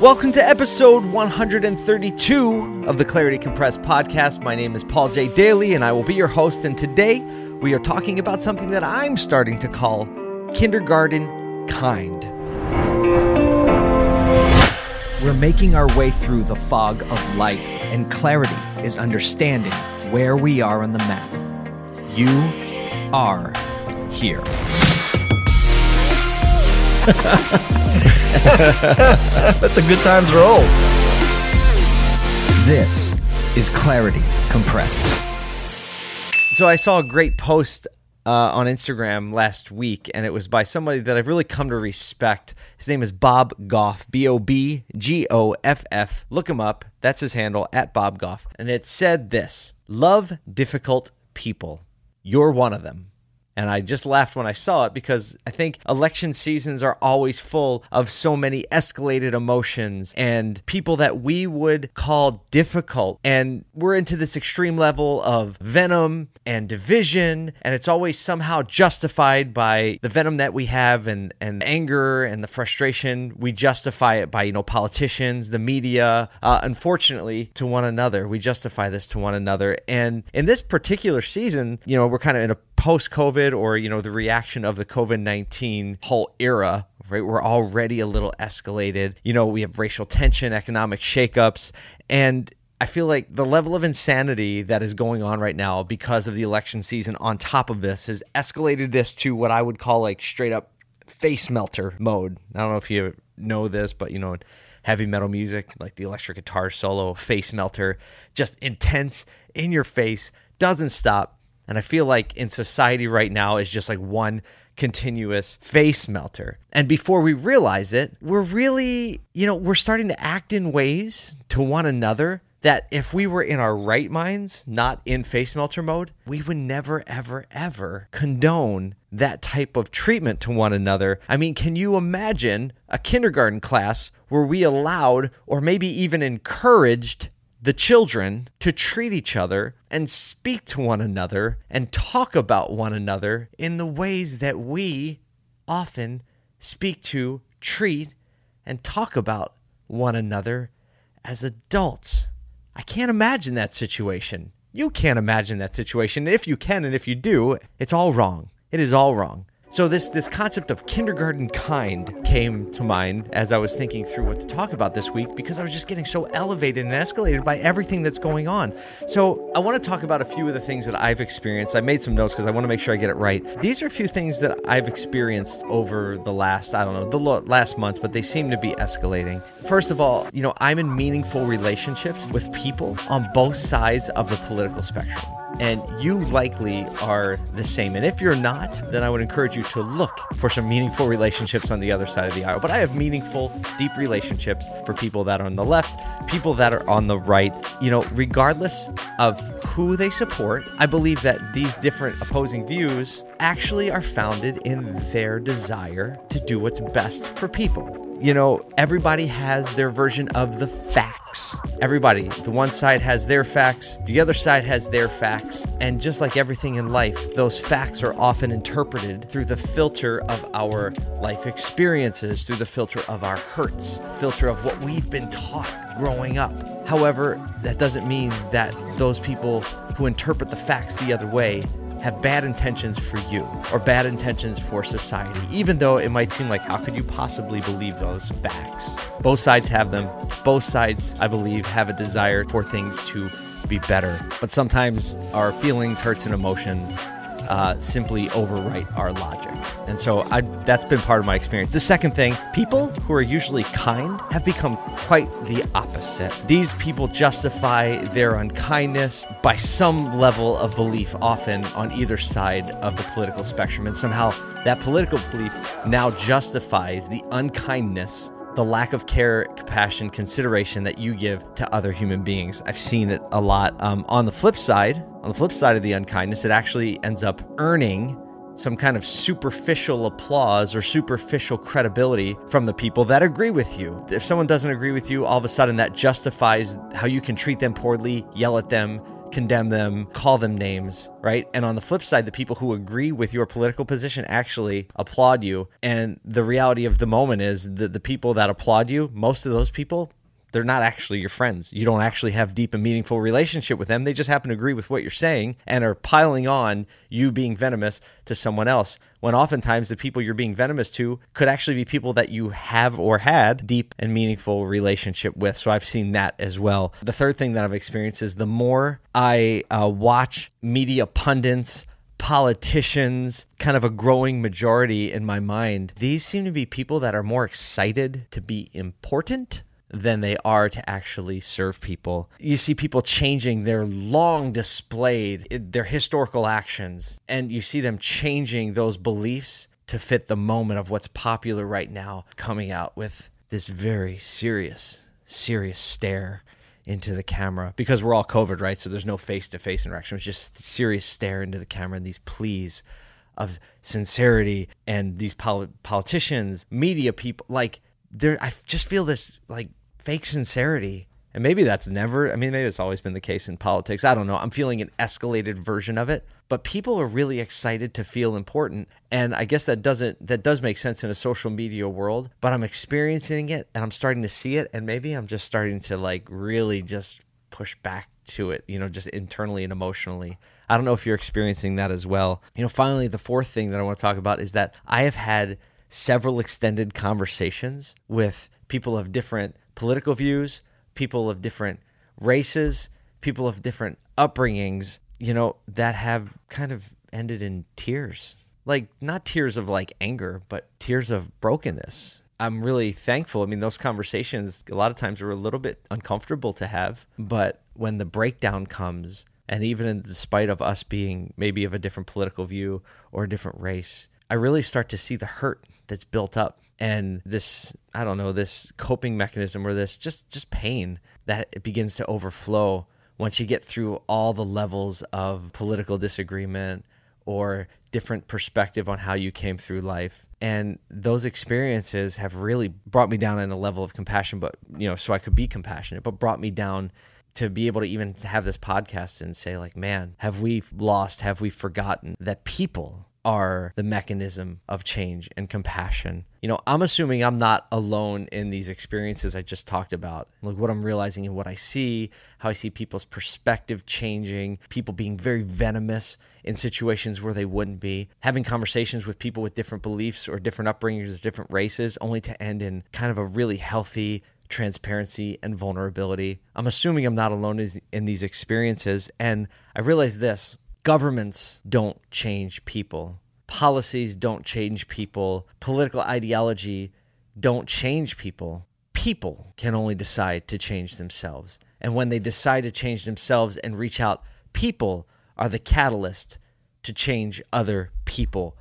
Welcome to episode 132 of the Clarity Compressed podcast. My name is Paul J. Daly, and I will be your host. And today we are talking about something that I'm starting to call kindergarten kind. We're making our way through the fog of life, and clarity is understanding where we are on the map. You are here. Let the good times roll. This is Clarity Compressed. So I saw a great post uh, on Instagram last week, and it was by somebody that I've really come to respect. His name is Bob Goff, B O B G O F F. Look him up. That's his handle, at Bob Goff. And it said this Love difficult people. You're one of them. And I just laughed when I saw it because I think election seasons are always full of so many escalated emotions and people that we would call difficult. And we're into this extreme level of venom and division. And it's always somehow justified by the venom that we have and, and anger and the frustration. We justify it by, you know, politicians, the media, uh, unfortunately, to one another. We justify this to one another. And in this particular season, you know, we're kind of in a post COVID or, you know, the reaction of the COVID 19 whole era, right? We're already a little escalated. You know, we have racial tension, economic shakeups, and I feel like the level of insanity that is going on right now because of the election season on top of this has escalated this to what I would call like straight up face melter mode. I don't know if you know this, but you know, heavy metal music, like the electric guitar solo, face melter, just intense in your face, doesn't stop. And I feel like in society right now is just like one continuous face melter. And before we realize it, we're really, you know, we're starting to act in ways to one another that if we were in our right minds, not in face melter mode, we would never, ever, ever condone that type of treatment to one another. I mean, can you imagine a kindergarten class where we allowed or maybe even encouraged the children to treat each other and speak to one another and talk about one another in the ways that we often speak to, treat, and talk about one another as adults. I can't imagine that situation. You can't imagine that situation. If you can and if you do, it's all wrong. It is all wrong. So this this concept of kindergarten kind came to mind as I was thinking through what to talk about this week because I was just getting so elevated and escalated by everything that's going on. So I want to talk about a few of the things that I've experienced. I made some notes because I want to make sure I get it right. These are a few things that I've experienced over the last I don't know the last months, but they seem to be escalating. First of all, you know I'm in meaningful relationships with people on both sides of the political spectrum and you likely are the same. And if you're not, then I would encourage you to look for some meaningful relationships on the other side of the aisle. But I have meaningful, deep relationships for people that are on the left, people that are on the right. You know, regardless of who they support, I believe that these different opposing views actually are founded in their desire to do what's best for people you know, everybody has their version of the facts. Everybody, the one side has their facts, the other side has their facts. And just like everything in life, those facts are often interpreted through the filter of our life experiences, through the filter of our hurts, filter of what we've been taught growing up. However, that doesn't mean that those people who interpret the facts the other way have bad intentions for you or bad intentions for society, even though it might seem like, how could you possibly believe those facts? Both sides have them. Both sides, I believe, have a desire for things to be better. But sometimes our feelings, hurts, and emotions uh, simply overwrite our logic. And so I, that's been part of my experience. The second thing, people who are usually kind have become quite the opposite. These people justify their unkindness by some level of belief, often on either side of the political spectrum. And somehow that political belief now justifies the unkindness the lack of care, compassion, consideration that you give to other human beings. I've seen it a lot. Um, on the flip side, on the flip side of the unkindness, it actually ends up earning some kind of superficial applause or superficial credibility from the people that agree with you. If someone doesn't agree with you, all of a sudden that justifies how you can treat them poorly, yell at them, condemn them, call them names, right? And on the flip side, the people who agree with your political position actually applaud you. And the reality of the moment is that the people that applaud you, most of those people they're not actually your friends. You don't actually have deep and meaningful relationship with them. They just happen to agree with what you're saying and are piling on you being venomous to someone else. When oftentimes the people you're being venomous to could actually be people that you have or had deep and meaningful relationship with. So I've seen that as well. The third thing that I've experienced is the more I uh, watch media pundits politicians, kind of a growing majority in my mind, these seem to be people that are more excited to be important than they are to actually serve people. You see people changing their long displayed their historical actions and you see them changing those beliefs to fit the moment of what's popular right now coming out with this very serious serious stare into the camera. Because we're all covid right? So there's no face to face interaction. It's just serious stare into the camera and these pleas of sincerity and these pol- politicians media people like there i just feel this like fake sincerity. And maybe that's never, I mean, maybe it's always been the case in politics. I don't know. I'm feeling an escalated version of it, but people are really excited to feel important. And I guess that doesn't, that does make sense in a social media world, but I'm experiencing it and I'm starting to see it. And maybe I'm just starting to like really just push back to it, you know, just internally and emotionally. I don't know if you're experiencing that as well. You know, finally, the fourth thing that I want to talk about is that I have had several extended conversations with people of different political views, people of different races, people of different upbringings, you know, that have kind of ended in tears. Like, not tears of like anger, but tears of brokenness. I'm really thankful. I mean, those conversations a lot of times are a little bit uncomfortable to have, but when the breakdown comes, and even in despite of us being maybe of a different political view or a different race, I really start to see the hurt that's built up and this I don't know this coping mechanism or this just just pain that it begins to overflow once you get through all the levels of political disagreement or different perspective on how you came through life. And those experiences have really brought me down in a level of compassion but you know so I could be compassionate but brought me down to be able to even have this podcast and say like man have we lost? Have we forgotten that people are the mechanism of change and compassion. You know, I'm assuming I'm not alone in these experiences I just talked about. Like what I'm realizing and what I see, how I see people's perspective changing, people being very venomous in situations where they wouldn't be, having conversations with people with different beliefs or different upbringings, different races, only to end in kind of a really healthy transparency and vulnerability. I'm assuming I'm not alone in these experiences. And I realize this Governments don't change people. Policies don't change people. Political ideology don't change people. People can only decide to change themselves. And when they decide to change themselves and reach out, people are the catalyst to change other people.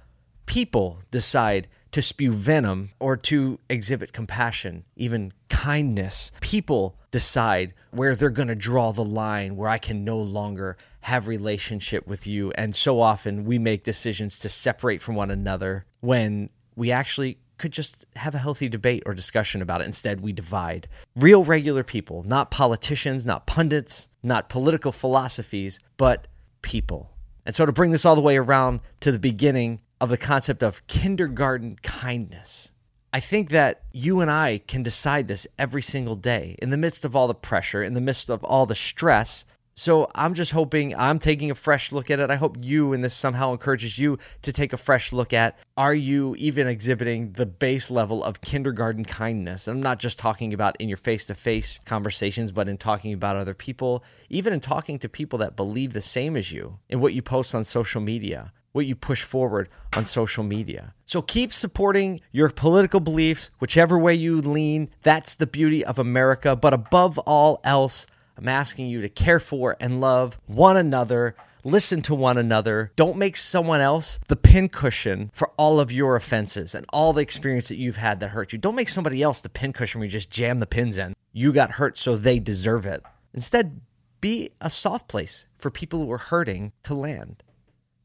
People decide to spew venom or to exhibit compassion, even kindness. People decide where they're going to draw the line where I can no longer have relationship with you and so often we make decisions to separate from one another when we actually could just have a healthy debate or discussion about it. Instead, we divide. Real regular people, not politicians, not pundits, not political philosophies, but people. And so to bring this all the way around to the beginning of the concept of kindergarten kindness. I think that you and I can decide this every single day in the midst of all the pressure, in the midst of all the stress. So I'm just hoping I'm taking a fresh look at it. I hope you and this somehow encourages you to take a fresh look at are you even exhibiting the base level of kindergarten kindness? I'm not just talking about in your face to face conversations, but in talking about other people, even in talking to people that believe the same as you in what you post on social media what you push forward on social media. So keep supporting your political beliefs, whichever way you lean. That's the beauty of America. But above all else, I'm asking you to care for and love one another. Listen to one another. Don't make someone else the pincushion for all of your offenses and all the experience that you've had that hurt you. Don't make somebody else the pincushion where you just jam the pins in. You got hurt, so they deserve it. Instead, be a soft place for people who are hurting to land.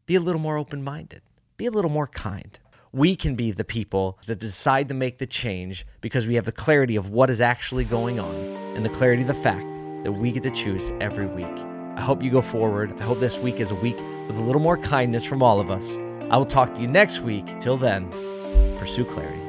Be a little more open minded. Be a little more kind. We can be the people that decide to make the change because we have the clarity of what is actually going on and the clarity of the fact that we get to choose every week I hope you go forward. I hope this week is a week with a little more kindness from all of us. I will talk to you next week. Till then, pursue clarity.